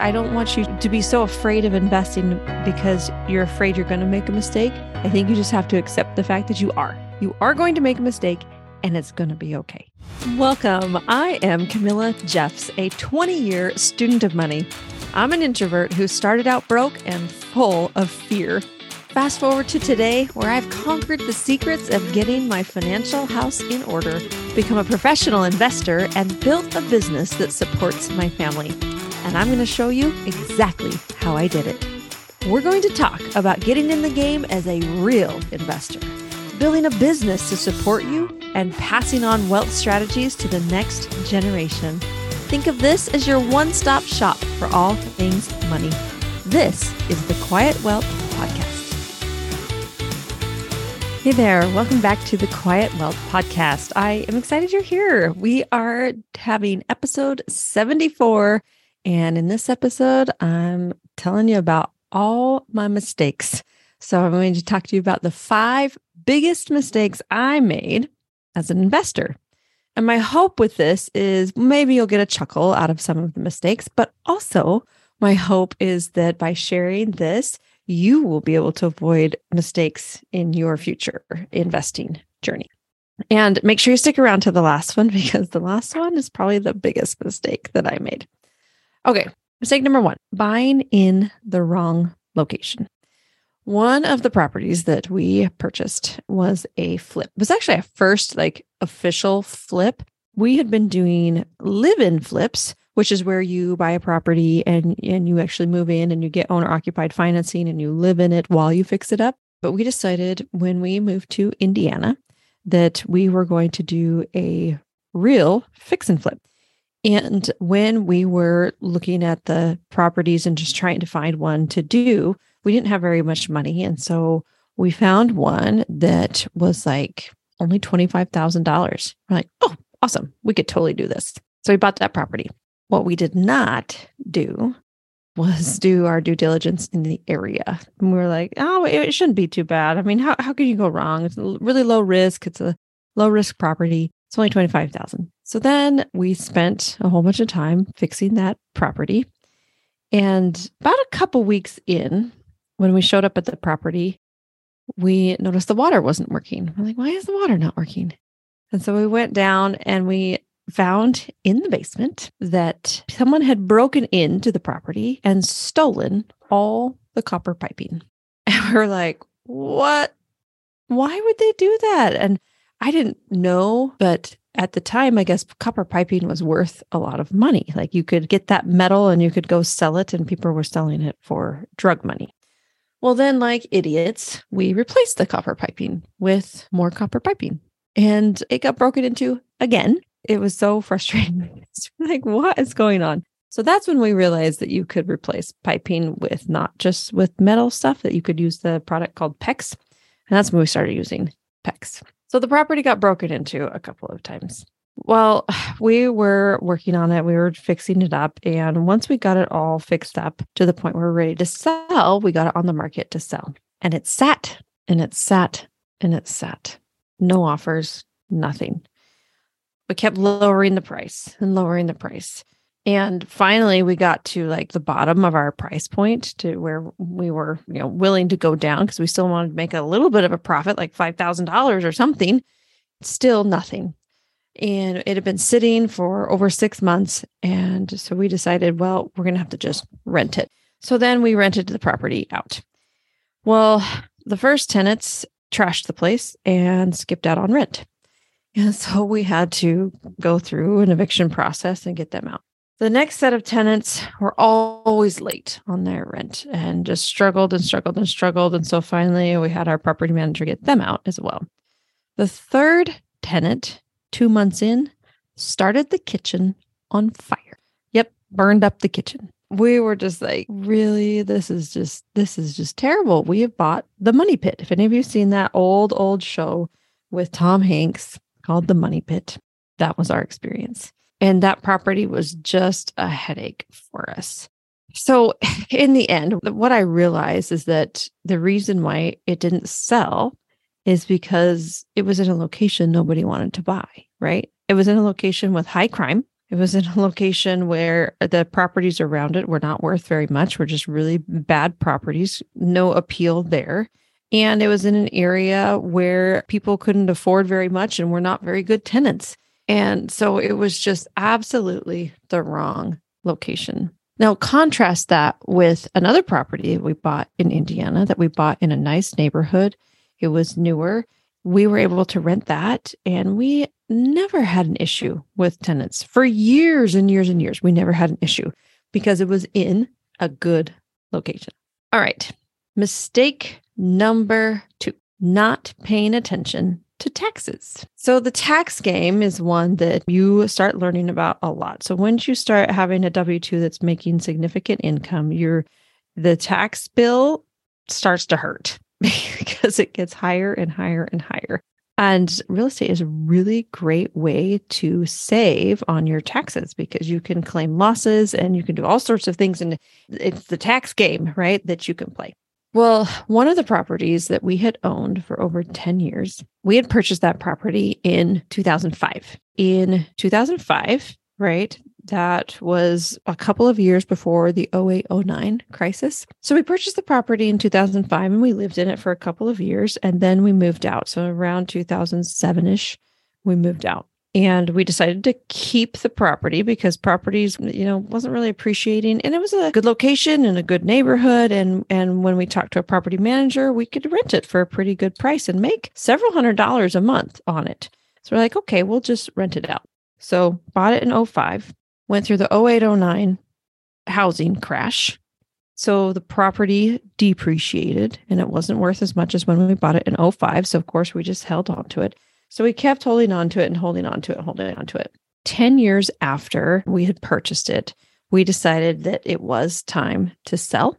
I don't want you to be so afraid of investing because you're afraid you're going to make a mistake. I think you just have to accept the fact that you are. You are going to make a mistake and it's going to be okay. Welcome. I am Camilla Jeffs, a 20 year student of money. I'm an introvert who started out broke and full of fear. Fast forward to today, where I've conquered the secrets of getting my financial house in order, become a professional investor, and built a business that supports my family. And I'm going to show you exactly how I did it. We're going to talk about getting in the game as a real investor, building a business to support you, and passing on wealth strategies to the next generation. Think of this as your one stop shop for all things money. This is the Quiet Wealth Podcast. Hey there, welcome back to the Quiet Wealth Podcast. I am excited you're here. We are having episode 74. And in this episode, I'm telling you about all my mistakes. So I'm going to talk to you about the five biggest mistakes I made as an investor. And my hope with this is maybe you'll get a chuckle out of some of the mistakes, but also my hope is that by sharing this, you will be able to avoid mistakes in your future investing journey. And make sure you stick around to the last one because the last one is probably the biggest mistake that I made. Okay, mistake number one buying in the wrong location. One of the properties that we purchased was a flip. It was actually a first like official flip. We had been doing live-in flips which is where you buy a property and and you actually move in and you get owner occupied financing and you live in it while you fix it up. But we decided when we moved to Indiana that we were going to do a real fix and flip. And when we were looking at the properties and just trying to find one to do, we didn't have very much money. And so we found one that was like only $25,000. We're like, oh, awesome. We could totally do this. So we bought that property. What we did not do was do our due diligence in the area. And we were like, oh, it shouldn't be too bad. I mean, how, how can you go wrong? It's really low risk. It's a low risk property. It's only 25,000. So then we spent a whole bunch of time fixing that property. And about a couple weeks in, when we showed up at the property, we noticed the water wasn't working. We're like, why is the water not working? And so we went down and we found in the basement that someone had broken into the property and stolen all the copper piping. And we are like, what? Why would they do that? And I didn't know, but at the time, I guess copper piping was worth a lot of money. Like you could get that metal and you could go sell it, and people were selling it for drug money. Well, then, like idiots, we replaced the copper piping with more copper piping and it got broken into again it was so frustrating. Like, what is going on? So that's when we realized that you could replace piping with not just with metal stuff, that you could use the product called PEX. And that's when we started using PEX. So the property got broken into a couple of times. Well, we were working on it, we were fixing it up. And once we got it all fixed up to the point where we're ready to sell, we got it on the market to sell. And it sat and it sat and it sat. No offers, nothing we kept lowering the price and lowering the price. And finally, we got to like the bottom of our price point to where we were, you know, willing to go down because we still wanted to make a little bit of a profit, like $5,000 or something. Still nothing. And it had been sitting for over six months. And so we decided, well, we're going to have to just rent it. So then we rented the property out. Well, the first tenants trashed the place and skipped out on rent. And so we had to go through an eviction process and get them out. The next set of tenants were always late on their rent and just struggled and struggled and struggled. And so finally, we had our property manager get them out as well. The third tenant, two months in, started the kitchen on fire. Yep, burned up the kitchen. We were just like, really? This is just, this is just terrible. We have bought the money pit. If any of you have seen that old, old show with Tom Hanks, called the Money Pit. That was our experience. And that property was just a headache for us. So, in the end, what I realized is that the reason why it didn't sell is because it was in a location nobody wanted to buy, right? It was in a location with high crime It was in a location where the properties around it were not worth very much, were just really bad properties, no appeal there. And it was in an area where people couldn't afford very much and were not very good tenants. And so it was just absolutely the wrong location. Now, contrast that with another property we bought in Indiana that we bought in a nice neighborhood. It was newer. We were able to rent that and we never had an issue with tenants for years and years and years. We never had an issue because it was in a good location. All right. Mistake number two not paying attention to taxes. So, the tax game is one that you start learning about a lot. So, once you start having a W 2 that's making significant income, your the tax bill starts to hurt because it gets higher and higher and higher. And real estate is a really great way to save on your taxes because you can claim losses and you can do all sorts of things. And it's the tax game, right? That you can play. Well, one of the properties that we had owned for over 10 years, we had purchased that property in 2005. In 2005, right? That was a couple of years before the 08 09 crisis. So we purchased the property in 2005 and we lived in it for a couple of years and then we moved out. So around 2007 ish, we moved out and we decided to keep the property because properties you know wasn't really appreciating. And it was a good location and a good neighborhood. And and when we talked to a property manager we could rent it for a pretty good price and make several hundred dollars a month on it. So we're like okay we'll just rent it out. So bought it in 05 went through the 0809 housing crash. So the property depreciated and it wasn't worth as much as when we bought it in 05 so of course we just held on to it so we kept holding on to it and holding on to it, holding on to it. 10 years after we had purchased it, we decided that it was time to sell.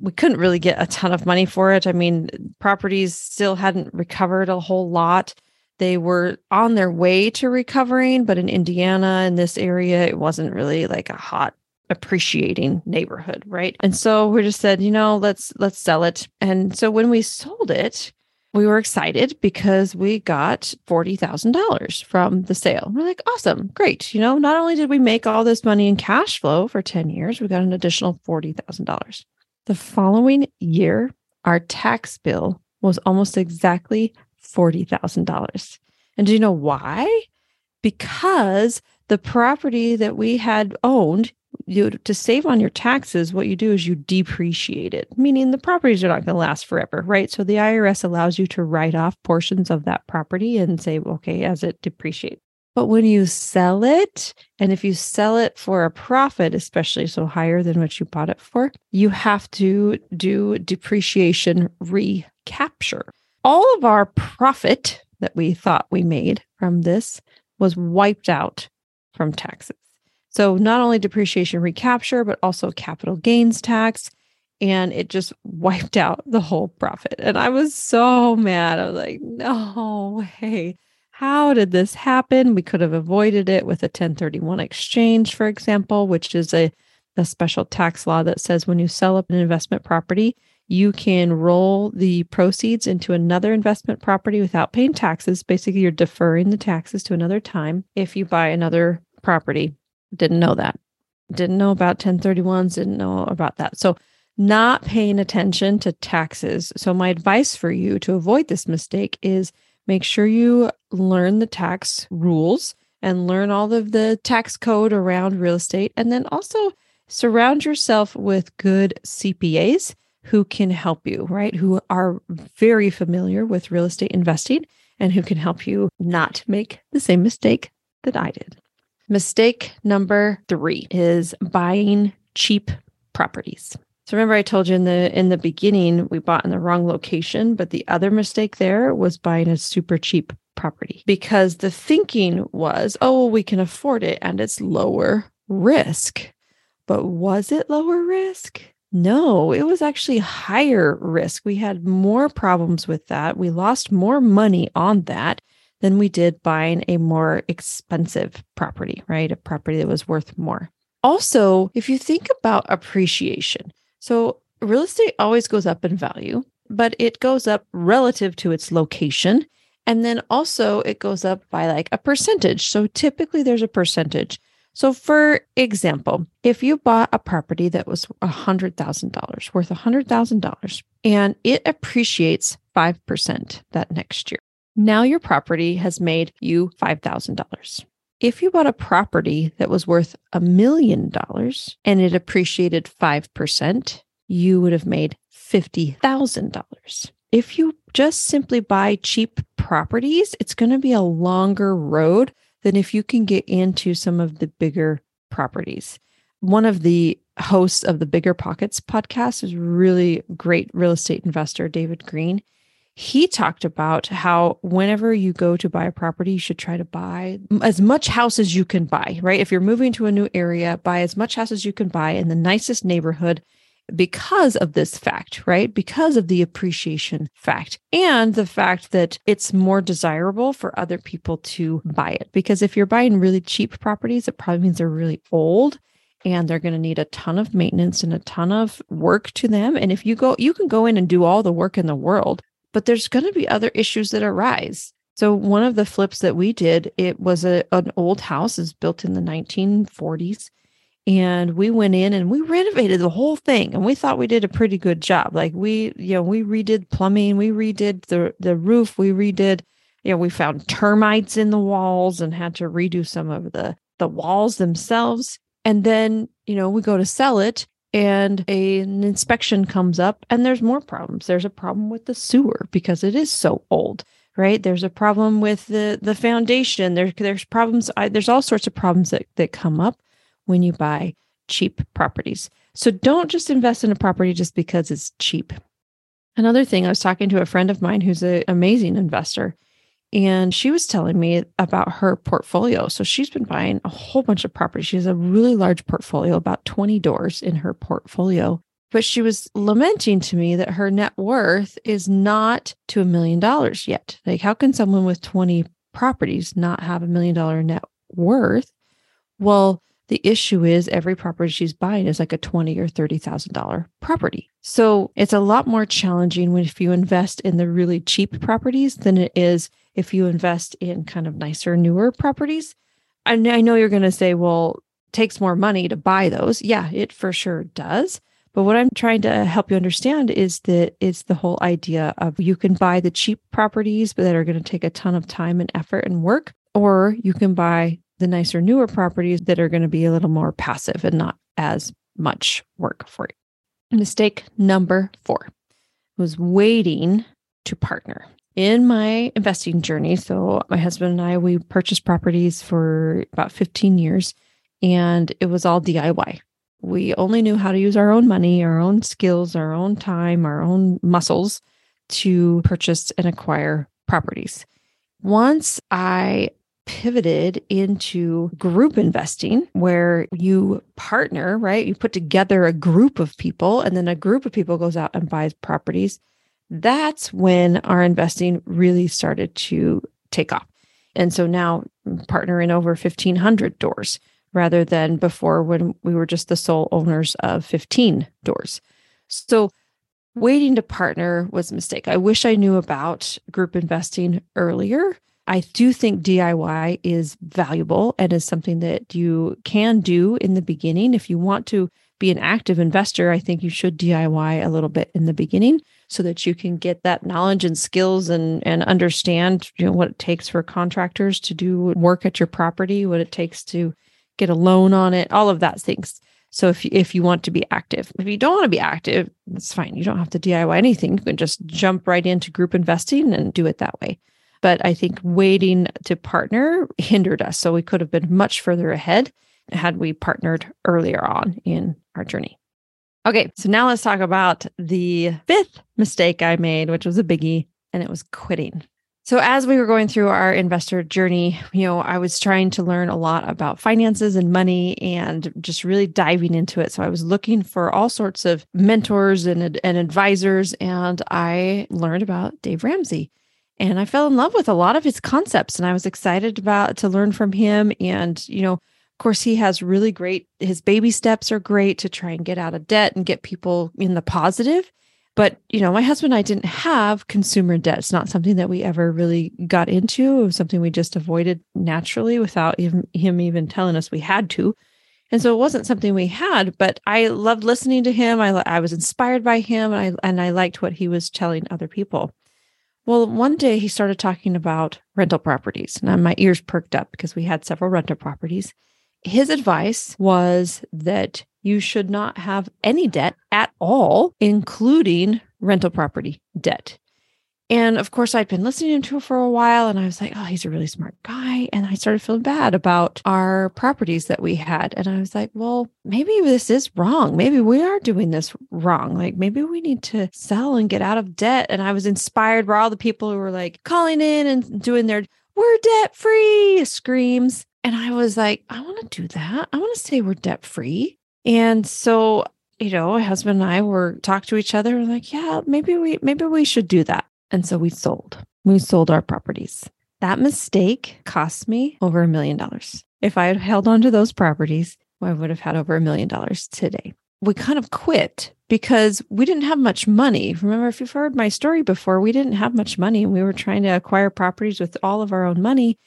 We couldn't really get a ton of money for it. I mean, properties still hadn't recovered a whole lot. They were on their way to recovering, but in Indiana, in this area, it wasn't really like a hot appreciating neighborhood, right? And so we just said, you know, let's let's sell it. And so when we sold it, we were excited because we got $40,000 from the sale. We're like, awesome, great. You know, not only did we make all this money in cash flow for 10 years, we got an additional $40,000. The following year, our tax bill was almost exactly $40,000. And do you know why? Because the property that we had owned you to save on your taxes what you do is you depreciate it meaning the properties are not going to last forever right? So the irs allows you to write off portions of that property and say okay as it depreciates. But when you sell it and if you sell it for a profit especially so higher than what you bought it for you have to do depreciation recapture. All of our profit that we thought we made from this was wiped out from taxes so not only depreciation recapture, but also capital gains tax. And it just wiped out the whole profit. And I was so mad. I was like, no way. How did this happen? We could have avoided it with a 1031 exchange, for example, which is a, a special tax law that says when you sell up an investment property, you can roll the proceeds into another investment property without paying taxes. Basically, you're deferring the taxes to another time if you buy another property didn't know that. Didn't know about 1031s, didn't know about that. So, not paying attention to taxes. So, my advice for you to avoid this mistake is make sure you learn the tax rules and learn all of the tax code around real estate. And then also surround yourself with good CPAs who can help you, right? Who are very familiar with real estate investing and who can help you not make the same mistake that I did. Mistake number three is buying cheap properties. So remember I told you in the in the beginning we bought in the wrong location, but the other mistake there was buying a super cheap property because the thinking was, oh, well, we can afford it and it's lower risk. But was it lower risk? No, it was actually higher risk. We had more problems with that. We lost more money on that than we did buying a more expensive property, right? A property that was worth more. Also, if you think about appreciation, so real estate always goes up in value, but it goes up relative to its location. And then also it goes up by like a percentage. So typically there's a percentage. So, for example, if you bought a property that was $100,000, worth $100,000, and it appreciates 5% that next year, now your property has made you $5,000. If you bought a property that was worth a million dollars and it appreciated 5%, you would have made $50,000. If you just simply buy cheap properties, it's going to be a longer road than if you can get into some of the bigger properties. One of the hosts of the Bigger Pockets podcast is really great real estate investor, David Greene. He talked about how whenever you go to buy a property, you should try to buy as much house as you can buy, right? If you're moving to a new area, buy as much house as you can buy in the nicest neighborhood because of this fact, right? Because of the appreciation fact and the fact that it's more desirable for other people to buy it. Because if you're buying really cheap properties, it probably means they're really old and they're going to need a ton of maintenance and a ton of work to them. And if you go, you can go in and do all the work in the world, but there's going to be other issues that arise. So one of the flips that we did, it was a, an old house, is built in the 1940s and we went in and we renovated the whole thing and we thought we did a pretty good job like we you know we redid plumbing we redid the the roof we redid you know we found termites in the walls and had to redo some of the the walls themselves and then you know we go to sell it and a, an inspection comes up and there's more problems there's a problem with the sewer because it is so old right there's a problem with the the foundation there's there's problems I, there's all sorts of problems that that come up when you buy cheap properties. So don't just invest in a property just because it's cheap. Another thing, I was talking to a friend of mine who's an amazing investor, and she was telling me about her portfolio. So she's been buying a whole bunch of properties. She has a really large portfolio, about 20 doors in her portfolio. But she was lamenting to me that her net worth is not to a million dollars yet. Like, how can someone with 20 properties not have a million dollar net worth? Well, the issue is every property she's buying is like a twenty or thirty thousand dollar property. So it's a lot more challenging when if you invest in the really cheap properties than it is if you invest in kind of nicer, newer properties. I know you're going to say, well, takes more money to buy those. Yeah, it for sure does. But what I'm trying to help you understand is that it's the whole idea of you can buy the cheap properties, but that are going to take a ton of time and effort and work, or you can buy the nicer, newer properties that are going to be a little more passive and not as much work for you. Mistake number four was waiting to partner. In my investing journey, so my husband and I, we purchased properties for about 15 years and it was all DIY. We only knew how to use our own money, our own skills, our own time, our own muscles to purchase and acquire properties. Once I pivoted into group investing where you partner, right? You put together a group of people and then a group of people goes out and buys properties. That's when our investing really started to take off. And so now partner in over 1500 doors rather than before when we were just the sole owners of 15 doors. So waiting to partner was a mistake. I wish I knew about group investing earlier I do think DIY is valuable and is something that you can do in the beginning. If you want to be an active investor, I think you should DIY a little bit in the beginning so that you can get that knowledge and skills and and understand you know what it takes for contractors to do work at your property, what it takes to get a loan on it, all of that things. So if if you want to be active, if you don't want to be active, that's fine. You don't have to DIY anything. You can just jump right into group investing and do it that way. But I think waiting to partner hindered us. So we could have been much further ahead had we partnered earlier on in our journey. Okay, so now let's talk about the fifth mistake I made, which was a biggie, and it was quitting. So as we were going through our investor journey, you know, I was trying to learn a lot about finances and money and just really diving into it. So I was looking for all sorts of mentors and, and advisors and I learned about Dave Ramsey and I fell in love with a lot of his concepts and I was excited about to learn from him and you know course he has really great his baby steps are great to try and get out of debt and get people in the positive But, you know, my husband and I didn't have consumer debt. It's not something that we ever really got into. It was something we just avoided naturally without even, him even telling us we had to. And so it wasn't something we had, but I loved listening to him. I, I was inspired by him and I, and I liked what he was telling other people. Well, one day he started talking about rental properties, and my ears perked up because we had several rental properties. His advice was that you should not have any debt at all, including rental property debt. And of course, I'd been listening to him for a while and I was like, oh, he's a really smart guy. And I started feeling bad about our properties that we had. And I was like, well, maybe this is wrong. Maybe we are doing this wrong. Like maybe we need to sell and get out of debt. And I was inspired by all the people who were like calling in and doing their we're debt free screams. And I was like, I want to do that. I want to say we're debt free. And so, you know, my husband and I were talked to each other. We're like, yeah, maybe we maybe we should do that. And so we sold. We sold our properties. That mistake cost me over a million dollars. If I had held on to those properties, I would have had over a million dollars today. We kind of quit because we didn't have much money. Remember, if you've heard my story before, we didn't have much money. and We were trying to acquire properties with all of our own money.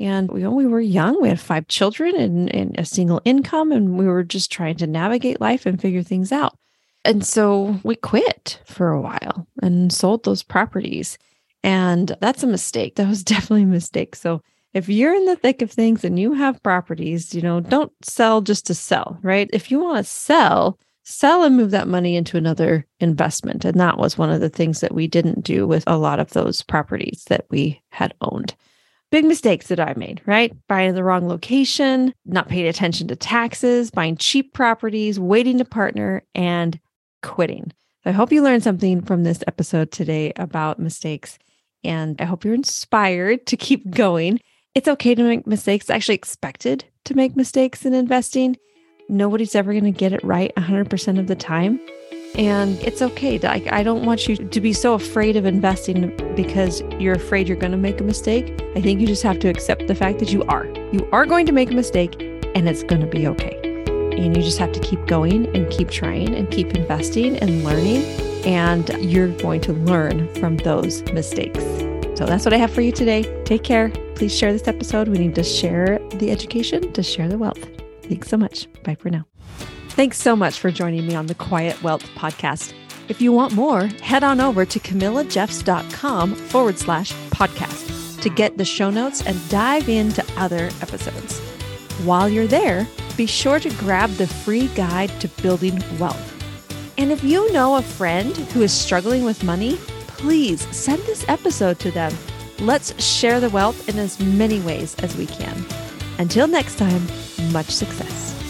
And we, we were young. We had five children and, and a single income, and we were just trying to navigate life and figure things out. And so we quit for a while and sold those properties. And that's a mistake. That was definitely a mistake. So if you're in the thick of things and you have properties, you know, don't sell just to sell, right? If you want to sell, sell and move that money into another investment. And that was one of the things that we didn't do with a lot of those properties that we had owned. Big mistakes that I made, right? Buying the wrong location, not paying attention to taxes, buying cheap properties, waiting to partner, and quitting. I hope you learned something from this episode today about mistakes. And I hope you're inspired to keep going. It's okay to make mistakes, it's actually expected to make mistakes in investing. Nobody's ever going to get it right 100% of the time. And it's okay. I don't want you to be so afraid of investing because you're afraid you're going to make a mistake. I think you just have to accept the fact that you are. You are going to make a mistake and it's going to be okay. And you just have to keep going and keep trying and keep investing and learning. And you're going to learn from those mistakes. So that's what I have for you today. Take care. Please share this episode. We need to share the education to share the wealth. Thanks so much. Bye for now. Thanks so much for joining me on the Quiet Wealth podcast. If you want more, head on over to camillajeffs.com forward slash podcast to get the show notes and dive into other episodes. While you're there, be sure to grab the free guide to building wealth. And if you know a friend who is struggling with money, please send this episode to them. Let's share the wealth in as many ways as we can. Until next time, much success.